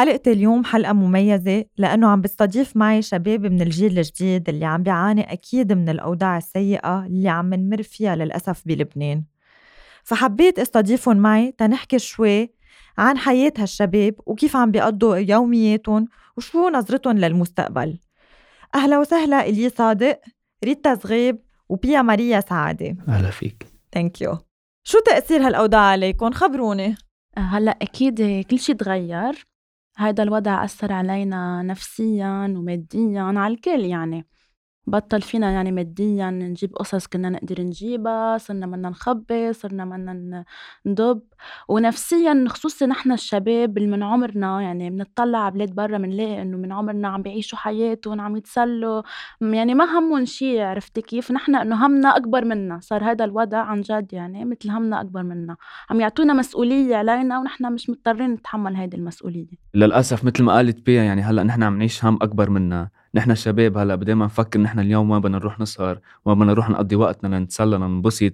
حلقة اليوم حلقة مميزة لأنه عم بستضيف معي شباب من الجيل الجديد اللي عم بيعاني أكيد من الأوضاع السيئة اللي عم نمر فيها للأسف بلبنان. فحبيت أستضيفهم معي تنحكي شوي عن حياة هالشباب وكيف عم بيقضوا يومياتهم وشو نظرتهم للمستقبل. أهلا وسهلا إلي صادق ريتا زغيب وبيا ماريا سعادة. أهلا فيك. thank you شو تأثير هالأوضاع عليكم؟ خبروني. هلأ أكيد كل شيء تغير. هيدا الوضع أثر علينا نفسيا وماديا على الكل يعني. بطل فينا يعني ماديا نجيب قصص كنا نقدر نجيبها صرنا بدنا نخبي صرنا بدنا ندب. ونفسيا خصوصي نحن الشباب اللي من عمرنا يعني بنطلع على بلاد برا بنلاقي إنه من عمرنا عم بيعيشوا حياتهم عم يتسلوا. يعني ما همهم شيء عرفتي كيف؟ نحن إنه همنا أكبر منا. صار هذا الوضع عن جد يعني مثل همنا أكبر منا. عم يعطونا مسؤولية علينا ونحن مش مضطرين نتحمل هذه المسؤولية. للأسف مثل ما قالت بيا يعني هلأ نحن عم نعيش هم أكبر منا. نحن الشباب هلا بدنا نفكر نحن اليوم وين بدنا نروح نسهر وين بدنا نروح نقضي وقتنا لنتسلى لننبسط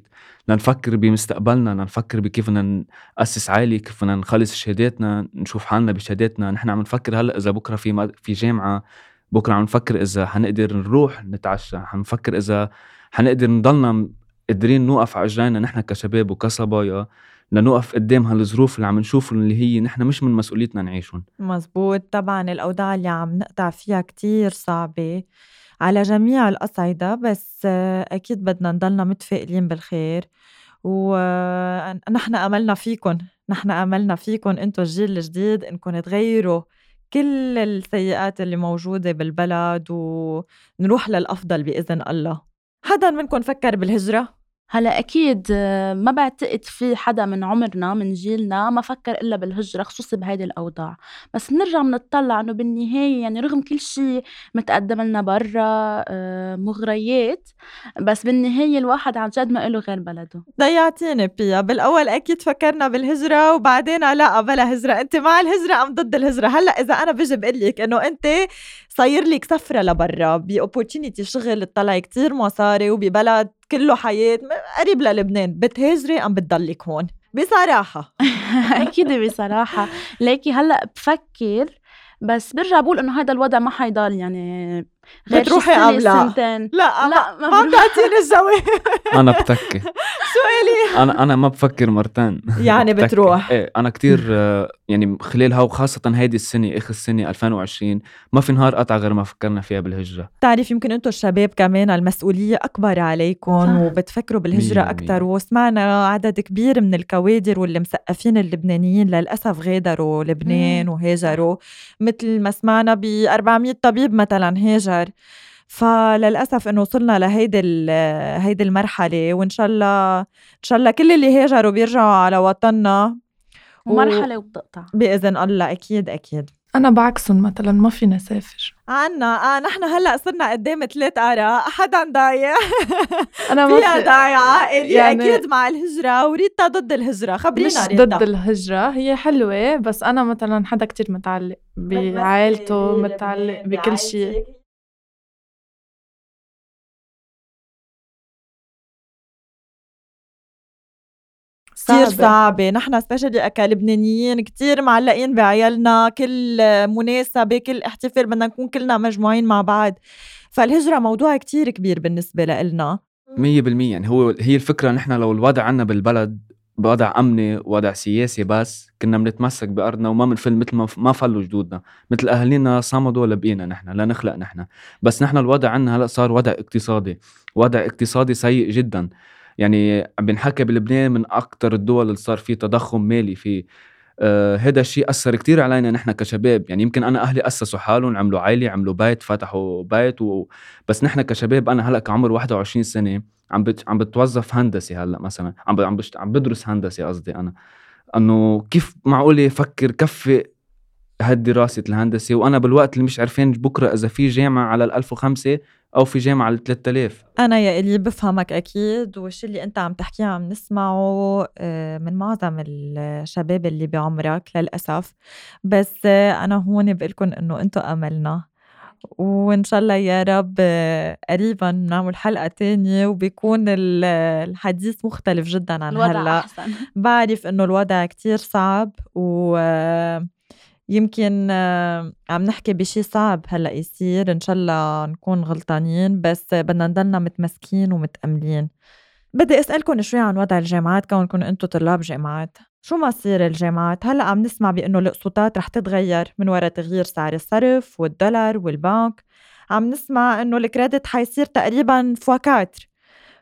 لنفكر بمستقبلنا لنفكر بكيف بدنا نأسس عائلة كيف بدنا نخلص شهاداتنا نشوف حالنا بشهاداتنا. نحن عم نفكر هلا إذا بكرة في في جامعة بكرة عم نفكر إذا حنقدر نروح نتعشى حنفكر إذا حنقدر نضلنا قادرين نوقف على اجرينا نحن كشباب وكصبايا. لنوقف قدام هالظروف اللي عم نشوف اللي هي نحن مش من مسؤوليتنا نعيشهم. مزبوط. طبعا الأوضاع اللي عم نقطع فيها كتير صعبة على جميع الأصعدة بس أكيد بدنا نضلنا متفائلين بالخير. ونحن أملنا فيكم نحن أملنا فيكم أنتو الجيل الجديد إنكم تغيروا كل السيئات اللي موجودة بالبلد ونروح للأفضل بإذن الله. حدا منكم فكر بالهجرة؟ هلا أكيد ما بعتقد في حدا من عمرنا من جيلنا ما فكر إلا بالهجرة خصوصي بهيدي الأوضاع. بس بنرجع بنطلع إنه بالنهاية يعني رغم كل شيء متقدم لنا برا آه، مغريات بس بالنهاية الواحد عن جد ما له غير بلده. ضيعتيني بيا بالأول أكيد فكرنا بالهجرة وبعدين لا بلا هجرة. أنت مع الهجرة أم ضد الهجرة؟ هلأ إذا أنا بجي بقول لك إنه أنت صاير لك سفرة لبرا باوبورتونيتي شغل تطلعي كتير مصاري وببلد كله حياة. قريب للبنان بتهاجري أم بتضلك هون؟ بصراحة. أكيد بصراحة. ليكي هلأ بفكر بس برجع بقول إنه هذا الوضع ما حيضل يعني غير بتروحي قبلها. سنتين. لا لا ما عم تعطيني الجواب أنا بتكي. سؤالي. أنا أنا ما بفكر مرتين. يعني بتروح. إيه أنا كتير يعني خلالها وخاصة هيدي السنة آخر السنة 2020 ما في نهار قطع غير ما فكرنا فيها بالهجرة. بتعرف يمكن أنتم الشباب كمان المسؤولية أكبر عليكم وبتفكروا بالهجرة أكثر وسمعنا عدد كبير من الكوادر واللي مسقفين اللبنانيين للأسف غادروا لبنان وهاجروا. مثل ما سمعنا ب 400 طبيب مثلا هاجر. فللأسف إنه وصلنا لهيدي هيدي المرحلة وإن شاء الله إن شاء الله كل اللي هاجروا بيرجعوا على وطننا. ومرحله وبتقطع. بإذن الله أكيد أكيد. أنا بعكسهم مثلا ما فينا سافر عنا آه نحن هلأ صرنا قدام ثلاث آراء حدا ضايع. أنا ما فيها ضايعة يعني أكيد مع الهجرة وريتا ضد الهجرة خبرينا مش ريتا ضد الهجرة هي حلوة بس أنا مثلا حدا كتير متعلق بعائلته متعلق بكل شيء. كتير صعبة. نحن سبيشلي كلبنانيين كتير معلقين بعيالنا كل مناسبة كل احتفال بدنا نكون كلنا مجموعين مع بعض. فالهجرة موضوع كتير كبير بالنسبة لإلنا. مية بالمية. يعني هو هي الفكرة نحن لو الوضع عنا بالبلد بوضع أمني وضع سياسي بس كنا بنتمسك بأرضنا وما بنفل مثل ما ما فلوا جدودنا. مثل أهالينا صمدوا لبقينا نحن لا نخلق نحن. بس نحن الوضع عنا هلأ صار وضع اقتصادي. وضع اقتصادي سيء جدا. يعني عم بنحكى بلبنان من أكثر الدول اللي صار فيه تضخم مالي فيه آه هذا الشيء أثر كتير علينا نحن كشباب. يعني يمكن أنا أهلي أسسوا حالهم عملوا عائلة عملوا بيت فتحوا بيت و... بس نحن كشباب أنا هلأ كعمر 21 سنة عم بت... عم بتوظف هندسي هلأ مثلا عم ب... عم, بشت... عم بدرس هندسي قصدي أنا. إنه كيف معقول أفكر كفي هالدراسة الهندسة وأنا بالوقت اللي مش عارفين بكرة إذا في جامعة على ال 1005 أو في جامعة على 3000 أنا يا إلي بفهمك أكيد والشي اللي أنت عم تحكيه عم نسمعه آه، من معظم الشباب اللي بعمرك للأسف. بس آه، أنا هون بقول إنه أنتم أملنا. وإن شاء الله يا رب آه، قريبا نعمل حلقة تانية وبيكون الحديث مختلف جدا عن هلأ. بعرف إنه الوضع كتير صعب و يمكن آه، عم نحكي بشي صعب هلأ يصير إن شاء الله نكون غلطانين بس بدنا نضلنا متمسكين ومتأملين. بدي اسالكم شوي عن وضع الجامعات كونكم أنتم طلاب جامعات. شو مصير الجامعات؟ هلأ عم نسمع بأنه الاقساطات رح تتغير من وراء تغيير سعر الصرف والدولار والبنك. عم نسمع إنه الكريدت حيصير تقريبا فواكاتر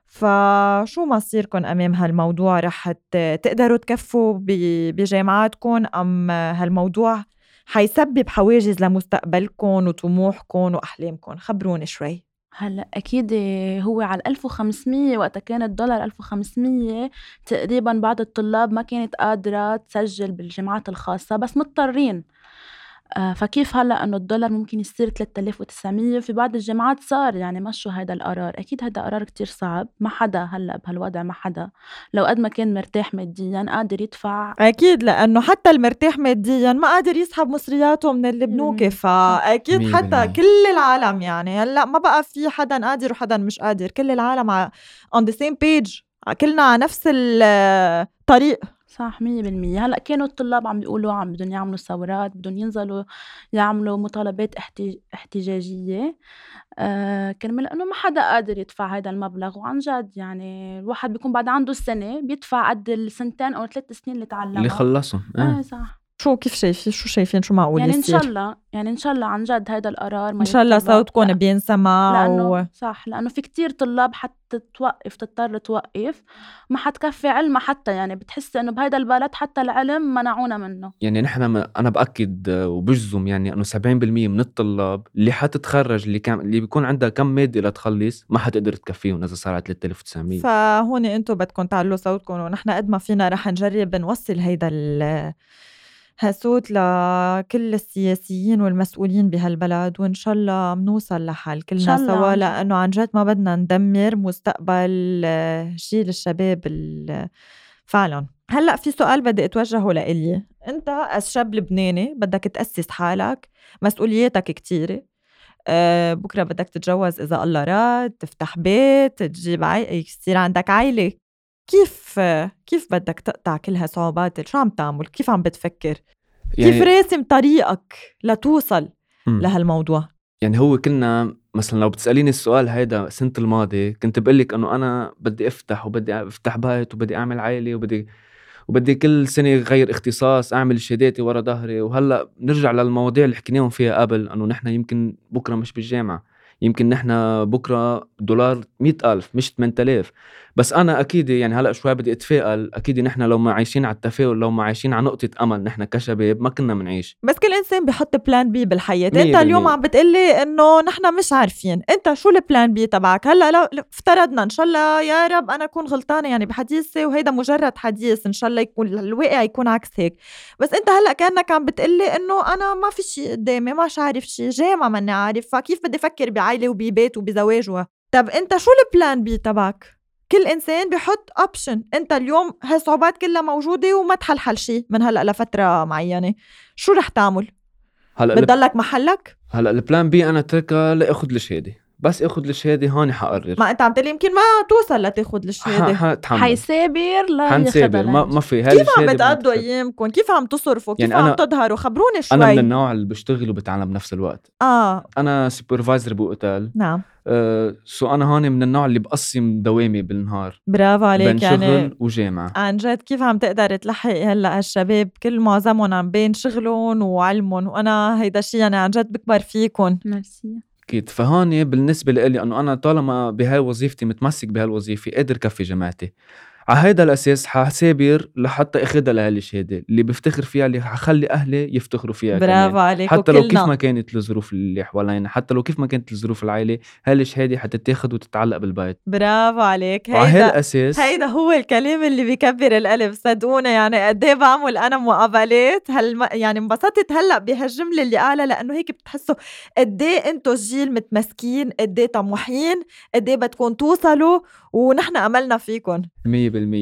فشو مصيركم أمام هالموضوع؟ رح تقدروا تكفوا بجامعاتكم أم هالموضوع حيسبب حواجز لمستقبلكم وطموحكم وأحلامكم. خبروني شوي. هلأ أكيد هو على 1500 وقتها كان الدولار 1500 تقريبا بعض الطلاب ما كانت قادرة تسجل بالجامعات الخاصة بس مضطرين. فكيف هلأ إنه الدولار ممكن يصير 3900 في بعض الجامعات صار يعني مشوا هذا القرار. أكيد هذا قرار كتير صعب. ما حدا هلأ بهالوضع ما حدا. لو قد ما كان مرتاح ماديا قادر يدفع. أكيد لأنه حتى المرتاح ماديا ما قادر يسحب مصرياته من البنوك فاكيد حتى كل العالم يعني. هلأ ما بقى في حدا قادر وحدا مش قادر. كل العالم on the same page. كلنا على نفس الطريق صح مية بالمية. هلأ كانوا الطلاب عم بيقولوا عم بدهم يعملوا ثورات بدهم ينزلوا يعملوا مطالبات احتجاجية. آه كرمال إنه ما حدا قادر يدفع هذا المبلغ وعن جد يعني الواحد بيكون بعد عنده السنة بيدفع قد السنتين أو ثلاث سنين اللي تعلمها. اللي خلصهم. آه. آه. صح. شو كيف شايفين شو شايفين؟ شو معقول يعني يصير؟ ان شاء الله يعني إن شاء الله عن جد هذا القرار ما إن شاء الله صوتكم بينسمع لأنه و... صح لأنه في كتير طلاب حتى توقف تضطر توقف. ما حتكفي علمها حتى يعني بتحس إنه بهذا البلد حتى العلم منعونا منه. يعني نحن أنا بأكد وبجزم يعني إنه 70% من الطلاب اللي حتتخرج اللي كان اللي بيكون عندها كم مادة لتخلص ما حتقدر تكفيهم إذا صار على 3900 فهون أنتم بدكم تعلوا صوتكم ونحن قد ما فينا رح نجرب نوصل هيدا هاسوت لكل السياسيين والمسؤولين بهالبلد وإن شاء الله بنوصل لحل. كلنا سوا لأنه عن جد ما بدنا ندمر مستقبل آه، جيل الشباب فعلا. هلأ في سؤال بدي أتوجهه لإلي. أنت از شاب لبناني بدك تأسس حالك مسؤولياتك كتيرة أه بكرة بدك تتجوز إذا الله راد تفتح بيت تجيب عي... يصير عندك عائله كيف كيف بدك تقطع كل هالصعوبات شو عم تعمل؟ كيف عم بتفكر؟ يعني كيف راسم طريقك لتوصل م. لهالموضوع؟ يعني هو كنا مثلا لو بتسأليني السؤال هيدا السنة الماضيه كنت بقول لك إنه أنا بدي أفتح وبدي أفتح بيت وبدي أعمل عائلة وبدي وبدي كل سنة غير اختصاص أعمل شهاداتي ورا ظهري وهلأ نرجع للمواضيع اللي حكيناهم فيها قبل إنه نحن يمكن بكرة مش بالجامعة. يمكن نحن بكرة دولار مئة ألف مش 8000 بس أنا أكيد يعني هلأ شوي بدي أتفائل أكيد نحن لو ما عايشين على التفاؤل لو ما عايشين على نقطة أمل نحن كشباب ما كنا بنعيش بس كل إنسان بحط plan B بالحياة. أنت اليوم عم بتقلي إنه نحن مش عارفين. أنت شو ال plan B تبعك؟ هلأ لو افترضنا إن شاء الله يا رب أنا أكون غلطانة يعني بحديثي وهيدا مجرد حديث إن شاء الله يكون الواقع يكون عكس هيك. بس أنت هلأ كأنك عم بتقلي إنه أنا ما في شيء قدامي مش عارف شيء جامعه ماني عارف فكيف بدي أفكر بعائله وببيت وبزواج طب أنت شو ال plan B تبعك؟ كل إنسان بحط option أنت اليوم هالصعوبات كلها موجودة وما تحلحل شيء من هلأ لفترة معينة. شو رح تعمل؟ هلأ بتضلك محلك؟ هلأ ال plan B أنا تركها لأخذ الشهادة. بس اخذ الشهادة هون حقرر. ما انت عم تقول يمكن ما توصل لتاخذ الشهادة. حيسابر لا حنسابر. ما, ما في. كيف عم بتقضوا أيامكم؟ كيف عم تصرفوا؟ كيف يعني عم تظهروا؟ خبروني شوي أنا من النوع اللي بشتغل وبتعلم بنفس الوقت. آه. أنا supervisor بأوتيل نعم. أه so أنا هون من النوع اللي بقسم دوامي بالنهار. برافو عليك بين يعني. شغل وجامعة. عن جد كيف عم تقدر تلحق هلأ هالشباب؟ كل معظمهم عم بين شغلهم وعلمهم وأنا هيدا الشيء يعني عن جد بكبر فيكم ميرسي. أكيد فهون بالنسبة لي إنه أنا طالما بهاي وظيفتي متمسك بهالوظيفة قادر كفي جامعتي. على هيدا الأساس حسابر لحتى أخذها لهالشهاده اللي بفتخر فيها اللي حخلي أهلي يفتخروا فيها برافو كمان. عليك حتى وكلنا. لو كيف ما كانت الظروف اللي حوالينا حتى لو كيف ما كانت الظروف العائلة هالشهاده حتتاخذ وتتعلق بالبيت. برافو عليك. هيدا على هالاساس هيدا هو الكلام اللي بيكبر القلب صدقونا. يعني قد إيه بعمل أنا مقابلات هل يعني انبسطت هلأ بهالجملة اللي قالها لأنه هيك بتحسوا قد إيه أنتم جيل متمسكين قد إيه طموحين قد إيه بدكم توصلوا ونحن أملنا فيكم 100%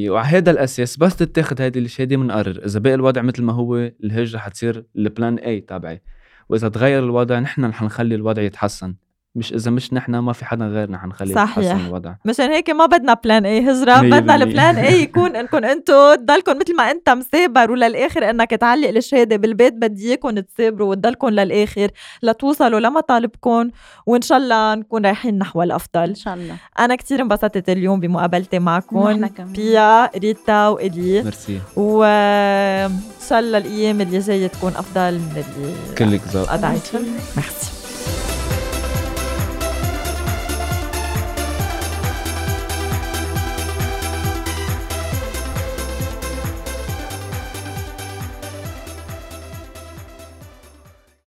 وعلى هذا الأساس بس تتاخذ هذه الشهاده بنقرر إذا باقي الوضع مثل ما هو الهجرة حتصير البلان اي تبعي. وإذا تغير الوضع نحن رح نخلي الوضع يتحسن. مش إذا مش نحن ما في حدا غيرنا حنخلي صحيح. الوضع. مشان هيك ما بدنا plan A مية بدنا. ال plan A يكون انكم أنتو تضلكم مثل ما أنت مسابر وللآخر إنك تعلق الشهادة بالبيت بدي اياكم تسابروا وتضلكم للآخر لتوصلوا لمطالبكم وإن شاء الله نكون رايحين نحو الأفضل. إن شاء الله. أنا كتير انبسطت اليوم بمقابلتي معكم. بيا ريتا وإلي. ميرسي. وان شاء الله الأيام اللي جاية تكون أفضل من اللي كلك قطعت ميرسي.